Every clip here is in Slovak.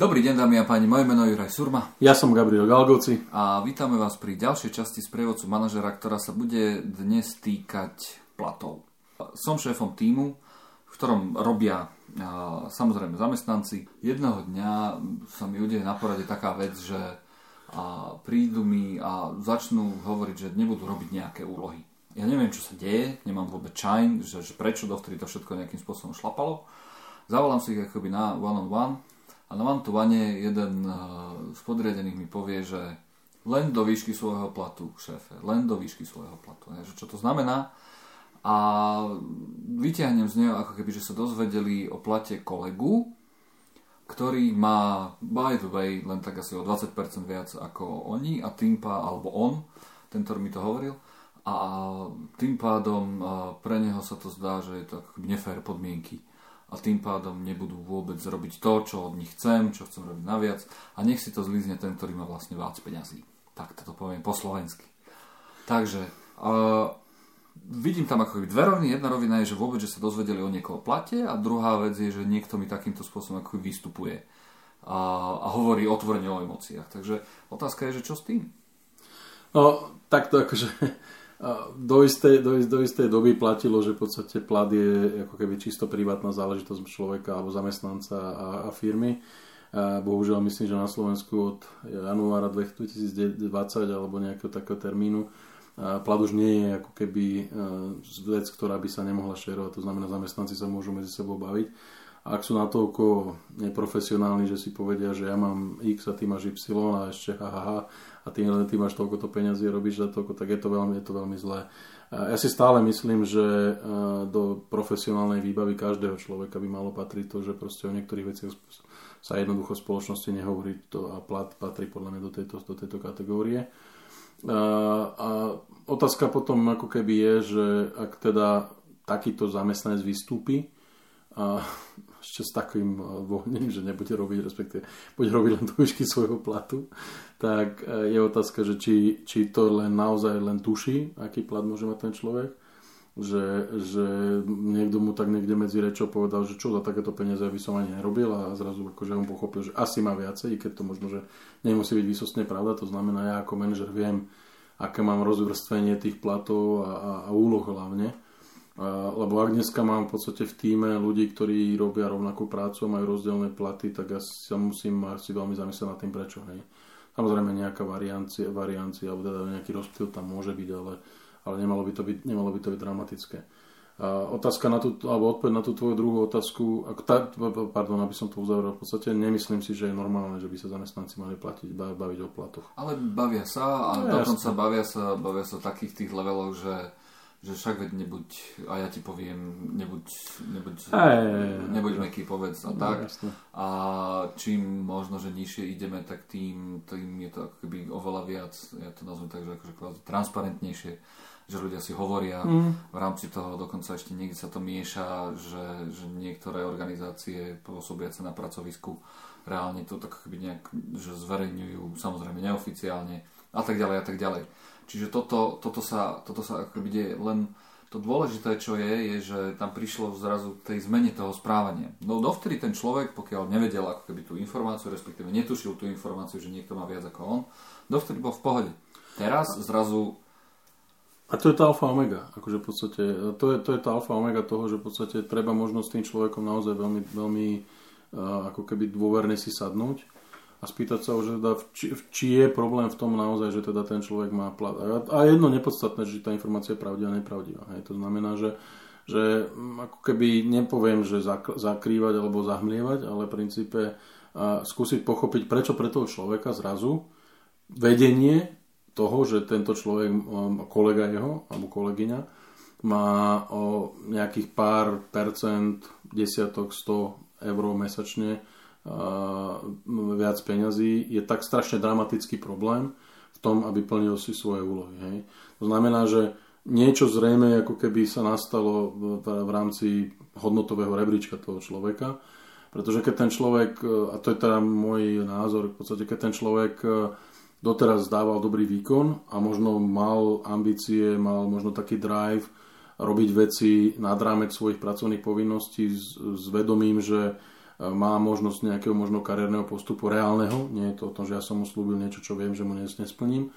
Dobrý deň, dámy a páni, moje meno je Juraj Surma. Ja som Gabriel Galgoci. A vítame vás pri ďalšej časti z prievodcu manažera, ktorá sa bude dnes týkať platov. Som šéfom týmu, v ktorom robia samozrejme zamestnanci. Jedného dňa sa mi udeje na porade taká vec, že prídu mi a začnú hovoriť, že nebudú robiť nejaké úlohy. Ja neviem, čo sa deje, nemám vôbec čajn, že, že prečo dovtedy to všetko nejakým spôsobom šlapalo. Zavolám si ich akoby na one on one a na Mantovane jeden eh, z podriadených mi povie, že len do výšky svojho platu, šéfe, len do výšky svojho platu. Že čo to znamená? A vyťahnem z neho, ako keby, že sa dozvedeli o plate kolegu, ktorý má, by the way, len tak asi o 20% viac ako oni a tým pá, alebo on, ten, ktorý mi to hovoril, a tým pádom eh, pre neho sa to zdá, že je to ako nefér podmienky a tým pádom nebudú vôbec robiť to, čo od nich chcem, čo chcem robiť naviac a nech si to zlízne ten, ktorý má vlastne vác peňazí. Tak to poviem po slovensky. Takže uh, vidím tam ako dve roviny. Jedna rovina je, že vôbec, že sa dozvedeli o niekoho plate a druhá vec je, že niekto mi takýmto spôsobom ako vystupuje a, a hovorí otvorene o emóciách. Takže otázka je, že čo s tým? No, takto akože do istej, do, do istej doby platilo, že v podstate plat je ako keby čisto privátna záležitosť človeka alebo zamestnanca a, a firmy. A bohužiaľ myslím, že na Slovensku od januára 2020 alebo nejakého takého termínu plat už nie je ako keby vec, ktorá by sa nemohla šerovať, to znamená zamestnanci sa môžu medzi sebou baviť. Ak sú natoľko neprofesionálni, že si povedia, že ja mám X a ty máš Y a ešte ha, ha, ha a ty, ty máš toľko to peniazy a robíš za toľko, tak je to veľmi, je to veľmi zlé. Ja si stále myslím, že do profesionálnej výbavy každého človeka by malo patriť to, že proste o niektorých veciach sa jednoducho v spoločnosti nehovorí to a plat patrí podľa mňa do tejto, do tejto kategórie. A otázka potom ako keby je, že ak teda takýto zamestnanec vystúpi a ešte s takým vohnem, že nebude robiť, respektíve bude robiť len do výšky svojho platu, tak e, je otázka, že či, či to len naozaj len tuší, aký plat môže mať ten človek, že, že niekto mu tak niekde medzi rečou povedal, že čo za takéto peniaze by som ani nerobil a zrazu akože on pochopil, že asi má viacej, keď to možno, že nemusí byť vysostne pravda, to znamená, ja ako manažer viem, aké mám rozvrstvenie tých platov a, a, a úloh hlavne lebo ak dneska mám v podstate v týme ľudí, ktorí robia rovnakú prácu a majú rozdielne platy, tak ja sa musím asi veľmi zamyslieť nad tým, prečo. Hej. Samozrejme nejaká variancia, variancia alebo teda nejaký rozptyl tam môže byť, ale, ale nemalo, by to byť, nemalo by to byť dramatické. A otázka na tú, alebo odpoveď na tú tvoju druhú otázku, ako tá, pardon, aby som to uzavrel, v podstate nemyslím si, že je normálne, že by sa zamestnanci mali platiť, baviť o platoch. Ale bavia sa a no, dokonca bavia sa, bavia sa takých tých leveloch, že že však veď nebuď, a ja ti poviem, nebuď, nebuď, aj, nebuď meký, povedz a no, tak. Jasne. A čím možno, že nižšie ideme, tak tým, tým je to ako keby oveľa viac, ja to nazvem tak, že akože transparentnejšie, že ľudia si hovoria mm. v rámci toho, dokonca ešte niekde sa to mieša, že, že niektoré organizácie pôsobiace na pracovisku reálne to tak keby nejak, že zverejňujú, samozrejme neoficiálne a tak ďalej a tak ďalej. Čiže toto, toto sa, toto sa ako deje len to dôležité, čo je, je, že tam prišlo zrazu k tej zmene toho správania. No dovtedy ten človek, pokiaľ nevedel ako keby tú informáciu, respektíve netušil tú informáciu, že niekto má viac ako on, dovtedy bol v pohode. Teraz zrazu... A to je tá alfa omega. Akože v podstate, to, je, to je tá alfa omega toho, že v podstate treba možno s tým človekom naozaj veľmi, veľmi uh, ako keby dôverne si sadnúť a spýtať sa, že teda, či, či je problém v tom naozaj, že teda ten človek má plat. A, a jedno nepodstatné, že tá informácia je pravdivá, nepravdivá. Hej. To znamená, že, že mm, ako keby nepoviem, že zak, zakrývať alebo zahmlievať, ale v princípe a skúsiť pochopiť, prečo pre toho človeka zrazu vedenie toho, že tento človek, kolega jeho alebo kolegyňa, má o nejakých pár percent, desiatok, 100 eur mesačne viac peňazí, je tak strašne dramatický problém v tom, aby plnil si svoje úlohy. Hej. To znamená, že niečo zrejme ako keby sa nastalo v, v rámci hodnotového rebríčka toho človeka, pretože keď ten človek, a to je teda môj názor, v podstate keď ten človek e, doteraz zdával dobrý výkon a možno mal ambície, mal možno taký drive robiť veci nad rámec svojich pracovných povinností s, s vedomím, že má možnosť nejakého možno kariérneho postupu reálneho. Nie je to o tom, že ja som mu slúbil niečo, čo viem, že mu dnes nesplním.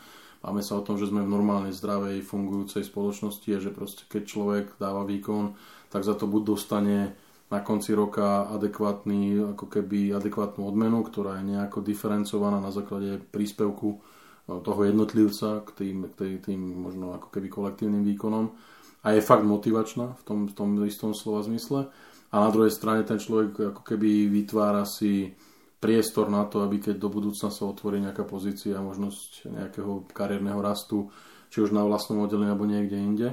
Máme sa o tom, že sme v normálnej, zdravej, fungujúcej spoločnosti a že proste keď človek dáva výkon, tak za to buď dostane na konci roka adekvátny, ako keby adekvátnu odmenu, ktorá je nejako diferencovaná na základe príspevku eh, toho jednotlivca k tým, k tým, tým možno ako keby kolektívnym výkonom a je fakt motivačná v tom, v tom istom slova zmysle. A na druhej strane ten človek ako keby vytvára si priestor na to, aby keď do budúcna sa otvorí nejaká pozícia, možnosť nejakého kariérneho rastu, či už na vlastnom oddelení alebo niekde inde,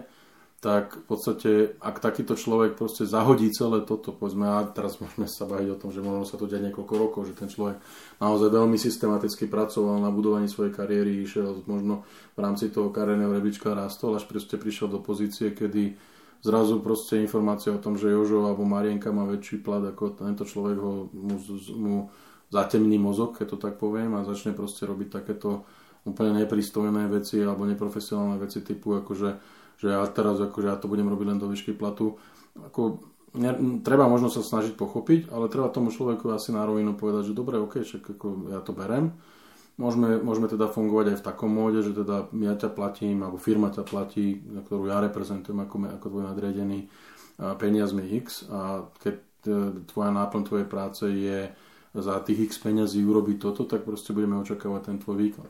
tak v podstate, ak takýto človek proste zahodí celé toto, povedzme, a teraz môžeme sa baviť o tom, že možno sa to deť niekoľko rokov, že ten človek naozaj veľmi systematicky pracoval na budovaní svojej kariéry, išiel možno v rámci toho kariérneho rebríčka rastol, až proste prišiel do pozície, kedy zrazu proste informácia o tom, že Jožo alebo Marienka má väčší plat ako tento človek ho mu, mu zatemní mozog, keď to tak poviem, a začne proste robiť takéto úplne nepristojné veci alebo neprofesionálne veci typu, akože, že ja teraz akože ja to budem robiť len do výšky platu. Ako, ne, treba možno sa snažiť pochopiť, ale treba tomu človeku asi na rovinu povedať, že dobre, ok, však ako ja to berem. Môžeme, môžeme teda fungovať aj v takom móde, že teda ja ťa platím, alebo firma ťa platí, na ktorú ja reprezentujem ako, ako tvoj nadriadený, peniazmi X a keď e, tvoja náplň tvojej práce je za tých x peňazí urobiť toto, tak proste budeme očakávať ten tvoj výkon.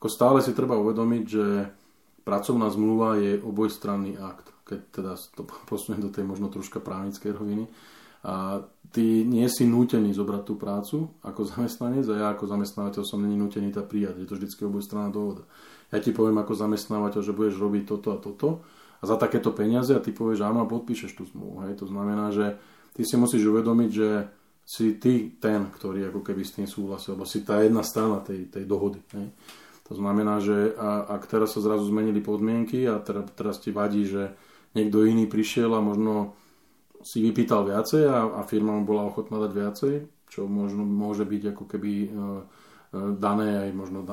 Ako stále si treba uvedomiť, že pracovná zmluva je obojstranný akt, keď teda to posuniem do tej možno troška právnickej roviny. A ty nie si nútený zobrať tú prácu ako zamestnanec a ja ako zamestnávateľ som není nútený to prijať. Je to vždy obojstranná dohoda. Ja ti poviem ako zamestnávateľ, že budeš robiť toto a toto a za takéto peniaze a ty povieš áno a podpíšeš tú zmluvu. Hej. To znamená, že ty si musíš uvedomiť, že si ty ten, ktorý ako keby s tým súhlasil, lebo si tá jedna strana tej, tej dohody. Ne? To znamená, že a, ak teraz sa zrazu zmenili podmienky a teraz, teraz ti vadí, že niekto iný prišiel a možno si vypýtal viacej a, a firma mu bola ochotná dať viacej, čo možno môže byť ako keby e, e, dané aj možno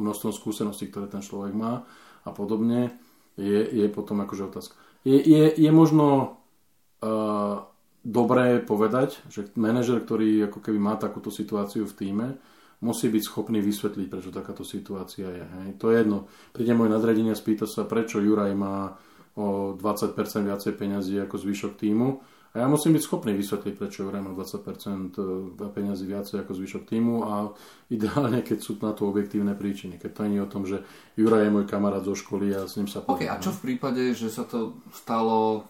množstvom skúseností, ktoré ten človek má a podobne, je, je potom akože otázka. Je, je, je možno uh, dobré povedať, že manažer, ktorý ako keby má takúto situáciu v týme, musí byť schopný vysvetliť, prečo takáto situácia je. Hej. To je jedno. Príde môj nadradenie a spýta sa, prečo Juraj má o 20% viacej peňazí ako zvyšok týmu. A ja musím byť schopný vysvetliť, prečo Juraj má 20% e, peňazí viacej ako zvyšok týmu a ideálne, keď sú na to objektívne príčiny. Keď to nie je o tom, že Juraj je môj kamarát zo školy a s ním sa poznám. OK, a čo v prípade, že sa to stalo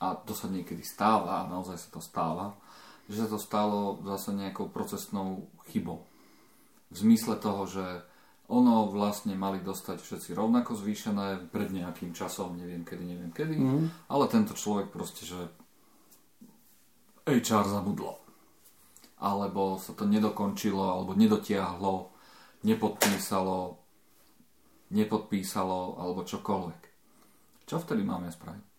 a to sa niekedy stáva, a naozaj sa to stáva, že sa to stalo zase nejakou procesnou chybou. V zmysle toho, že ono vlastne mali dostať všetci rovnako zvýšené pred nejakým časom, neviem kedy, neviem kedy, mm. ale tento človek proste, že HR zabudlo. Alebo sa to nedokončilo, alebo nedotiahlo, nepodpísalo, nepodpísalo, alebo čokoľvek. Čo vtedy máme spraviť?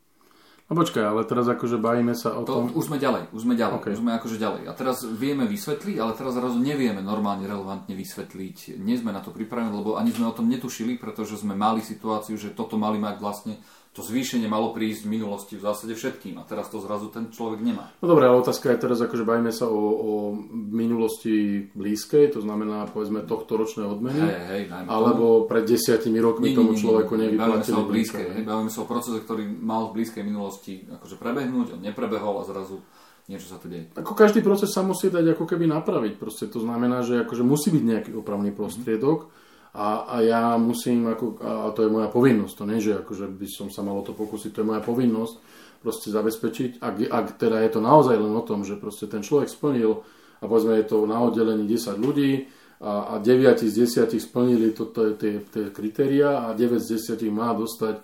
No počkaj, ale teraz akože bavíme sa o to, tom... Už sme ďalej, už sme ďalej, okay. už sme akože ďalej. A teraz vieme vysvetliť, ale teraz zrazu nevieme normálne, relevantne vysvetliť. Nie sme na to pripravení, lebo ani sme o tom netušili, pretože sme mali situáciu, že toto mali mať vlastne to zvýšenie malo prísť v minulosti v zásade všetkým a teraz to zrazu ten človek nemá. No dobré, ale otázka je teraz, akože bavíme sa o, o minulosti blízkej, to znamená povedzme tohto ročné odmeny, hej, hej, alebo pred desiatimi rokmi nie, tomu človeku nevyplatili. Bavíme sa o blízkej, hej, bavíme sa o procese, ktorý mal v blízkej minulosti akože prebehnúť, on neprebehol a zrazu niečo sa tu deje. Ako každý proces sa musí dať ako keby napraviť. Proste to znamená, že akože musí byť nejaký opravný prostriedok, mm-hmm a, a ja musím, ako, a to je moja povinnosť, to nie, že akože by som sa mal o to pokúsiť, to je moja povinnosť proste zabezpečiť, ak, ak teda je to naozaj len o tom, že proste ten človek splnil a povedzme je to na oddelení 10 ľudí a, a 9 z 10 splnili to, tie, tie kritéria a 9 z 10 má dostať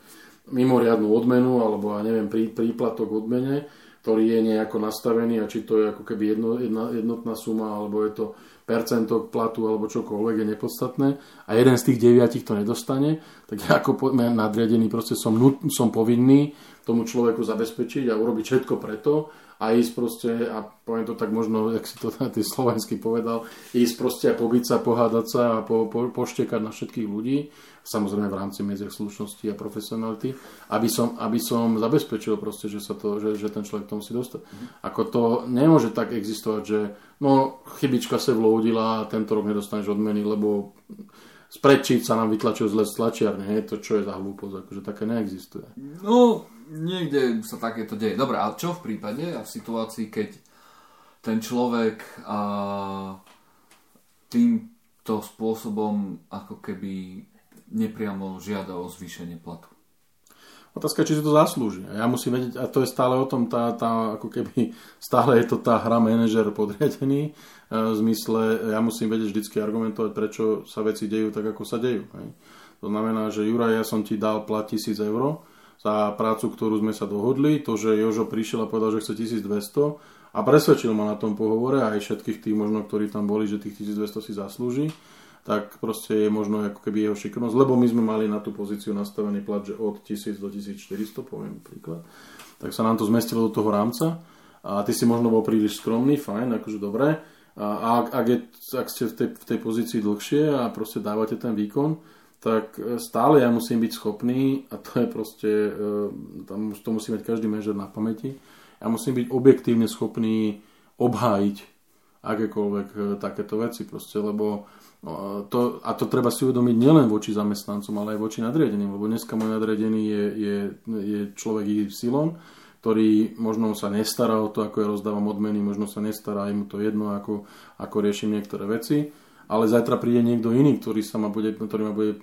mimoriadnú odmenu alebo ja neviem, prí, príplatok odmene, ktorý je nejako nastavený a či to je ako keby jedno, jedna, jednotná suma alebo je to percento platu alebo čokoľvek je nepodstatné a jeden z tých deviatich to nedostane, tak ja ako nadriadený proste som, nut, som povinný tomu človeku zabezpečiť a urobiť všetko preto, a ísť proste, a poviem to tak možno, jak si to ty slovensky povedal, ísť proste a pobiť sa, pohádať sa a po, po, poštekať na všetkých ľudí, samozrejme v rámci medziach slušnosti a profesionality, aby som, aby som zabezpečil proste, že, sa to, že, že ten človek to musí dostať. Mm. Ako to nemôže tak existovať, že no chybička sa vloudila a tento rok nedostaneš odmeny, lebo sprečíť sa nám vytlačil zle z tlačiarne, hej, to čo je za hlúposť, akože také neexistuje. No, niekde sa takéto deje. Dobre, ale čo v prípade a v situácii, keď ten človek a, týmto spôsobom ako keby nepriamo žiada o zvýšenie platu? Otázka, či si to zaslúži. Ja musím vedieť, a to je stále o tom, tá, tá, ako keby stále je to tá hra manažer podriadený, e, v zmysle, ja musím vedieť vždycky argumentovať, prečo sa veci dejú tak, ako sa dejú. Hej. To znamená, že Juraj, ja som ti dal plat 1000 eur za prácu, ktorú sme sa dohodli, to, že Jožo prišiel a povedal, že chce 1200 a presvedčil ma na tom pohovore aj všetkých tých možno, ktorí tam boli, že tých 1200 si zaslúži tak proste je možno ako keby jeho šikovnosť, lebo my sme mali na tú pozíciu nastavený plat, že od 1000 do 1400, poviem príklad, tak sa nám to zmestilo do toho rámca a ty si možno bol príliš skromný, fajn, akože dobré, a ak, ak, je, ak ste v tej, v tej pozícii dlhšie a proste dávate ten výkon, tak e, stále ja musím byť schopný, a to je proste, e, tam to musí mať každý manažer na pamäti, ja musím byť objektívne schopný obhájiť akékoľvek e, takéto veci proste, lebo No, to, a to treba si uvedomiť nielen voči zamestnancom, ale aj voči nadriadeným, lebo dneska môj nadriadený je, je, je človek silom, ktorý možno sa nestará o to, ako ja rozdávam odmeny, možno sa nestará, je mu to jedno, ako, ako riešim niektoré veci, ale zajtra príde niekto iný, ktorý sa ma bude, ktorý ma bude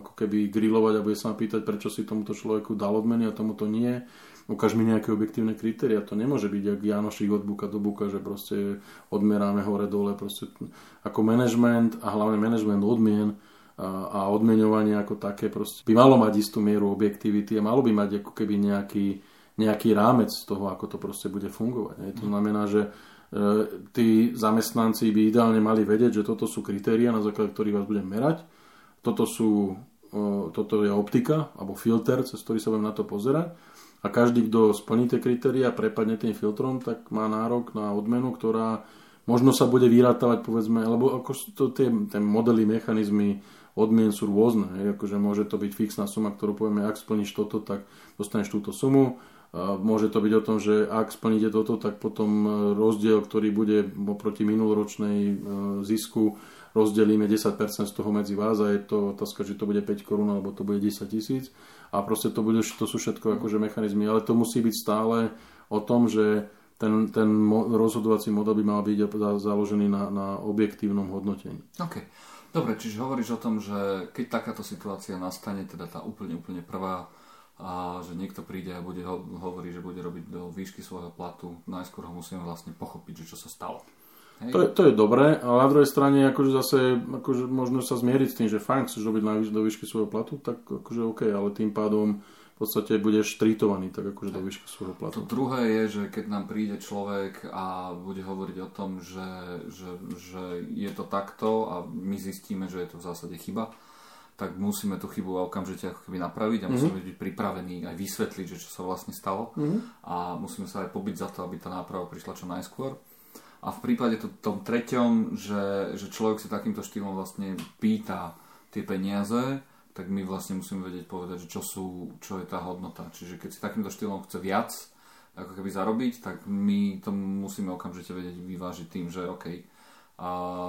ako keby grilovať a bude sa ma pýtať, prečo si tomuto človeku dal odmeny a tomuto nie ukáž mi nejaké objektívne kritéria. To nemôže byť, jak Janošik od buka do buka, že proste odmeráme hore dole. Proste ako management a hlavne management odmien a, a odmeňovanie ako také proste by malo mať istú mieru objektivity a malo by mať ako keby nejaký, nejaký rámec toho, ako to proste bude fungovať. Ne? To znamená, že e, tí zamestnanci by ideálne mali vedieť, že toto sú kritéria, na základe ktorých vás budem merať. Toto, sú, toto je optika alebo filter, cez ktorý sa budem na to pozerať a každý, kto splní tie kritéria, prepadne tým filtrom, tak má nárok na odmenu, ktorá možno sa bude vyrátavať, povedzme, lebo ako to, tie, tie modely, mechanizmy odmien sú rôzne. Je, akože môže to byť fixná suma, ktorú povieme, ak splníš toto, tak dostaneš túto sumu. Môže to byť o tom, že ak splníte toto, tak potom e, rozdiel, ktorý bude oproti minuloročnej e, zisku, rozdelíme 10% z toho medzi vás a je to otázka, že to bude 5 korún alebo to bude 10 tisíc a proste to, bude, to sú všetko akože mechanizmy, ale to musí byť stále o tom, že ten, ten rozhodovací model by mal byť založený na, na objektívnom hodnotení. OK. Dobre, čiže hovoríš o tom, že keď takáto situácia nastane, teda tá úplne, úplne prvá, a že niekto príde a bude ho, hovorí, že bude robiť do výšky svojho platu, najskôr ho musíme vlastne pochopiť, že čo sa stalo. To je, to je dobré, ale na druhej strane akože zase akože možno sa zmieriť s tým, že fajn, chceš robiť na, do výšky svojho platu, tak akože OK, ale tým pádom v podstate budeš tritovaný tak akože do výšky svojho platu. To druhé je, že keď nám príde človek a bude hovoriť o tom, že, že, že je to takto a my zistíme, že je to v zásade chyba, tak musíme tú chybu okamžite ako keby napraviť a musíme mm-hmm. byť pripravení aj vysvetliť, že čo sa vlastne stalo mm-hmm. a musíme sa aj pobiť za to, aby tá náprava prišla čo najskôr. A v prípade to, tom treťom, že, že človek si takýmto štýlom vlastne pýta tie peniaze, tak my vlastne musíme vedieť povedať, že čo, sú, čo je tá hodnota. Čiže keď si takýmto štýlom chce viac, ako keby zarobiť, tak my to musíme okamžite vedieť vyvážiť tým, že OK,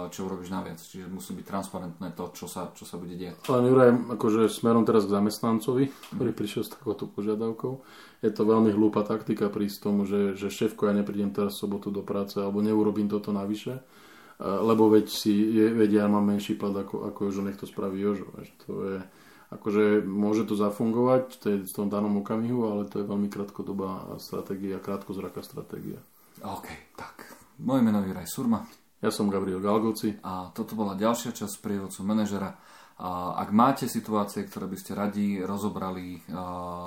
čo urobíš naviac. Čiže musí byť transparentné to, čo sa, čo sa bude diať. Ale Juraj, akože smerom teraz k zamestnancovi, ktorý mm. prišiel s takouto požiadavkou, je to veľmi hlúpa taktika prísť tomu, že, že šéfko, ja neprídem teraz sobotu do práce alebo neurobím toto navyše, lebo veď si, je, veď ja mám menší plat ako, ako Jožo, nech to spraví Jožo. To je, akože môže to zafungovať v, tej, v tom danom okamihu, ale to je veľmi krátkodobá stratégia, krátkozraká stratégia. OK, tak. Moje meno je Juraj Surma. Ja som Gabriel Galgoci. A toto bola ďalšia časť prievodcu manažera. Ak máte situácie, ktoré by ste radi rozobrali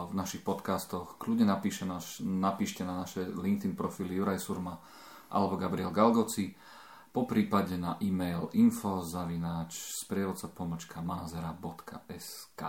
v našich podcastoch, kľudne napíšte, naš, napíšte na naše LinkedIn profily Juraj Surma alebo Gabriel Galgoci, po prípade na e-mail info zavináč sprievodca pomočka manazera.sk.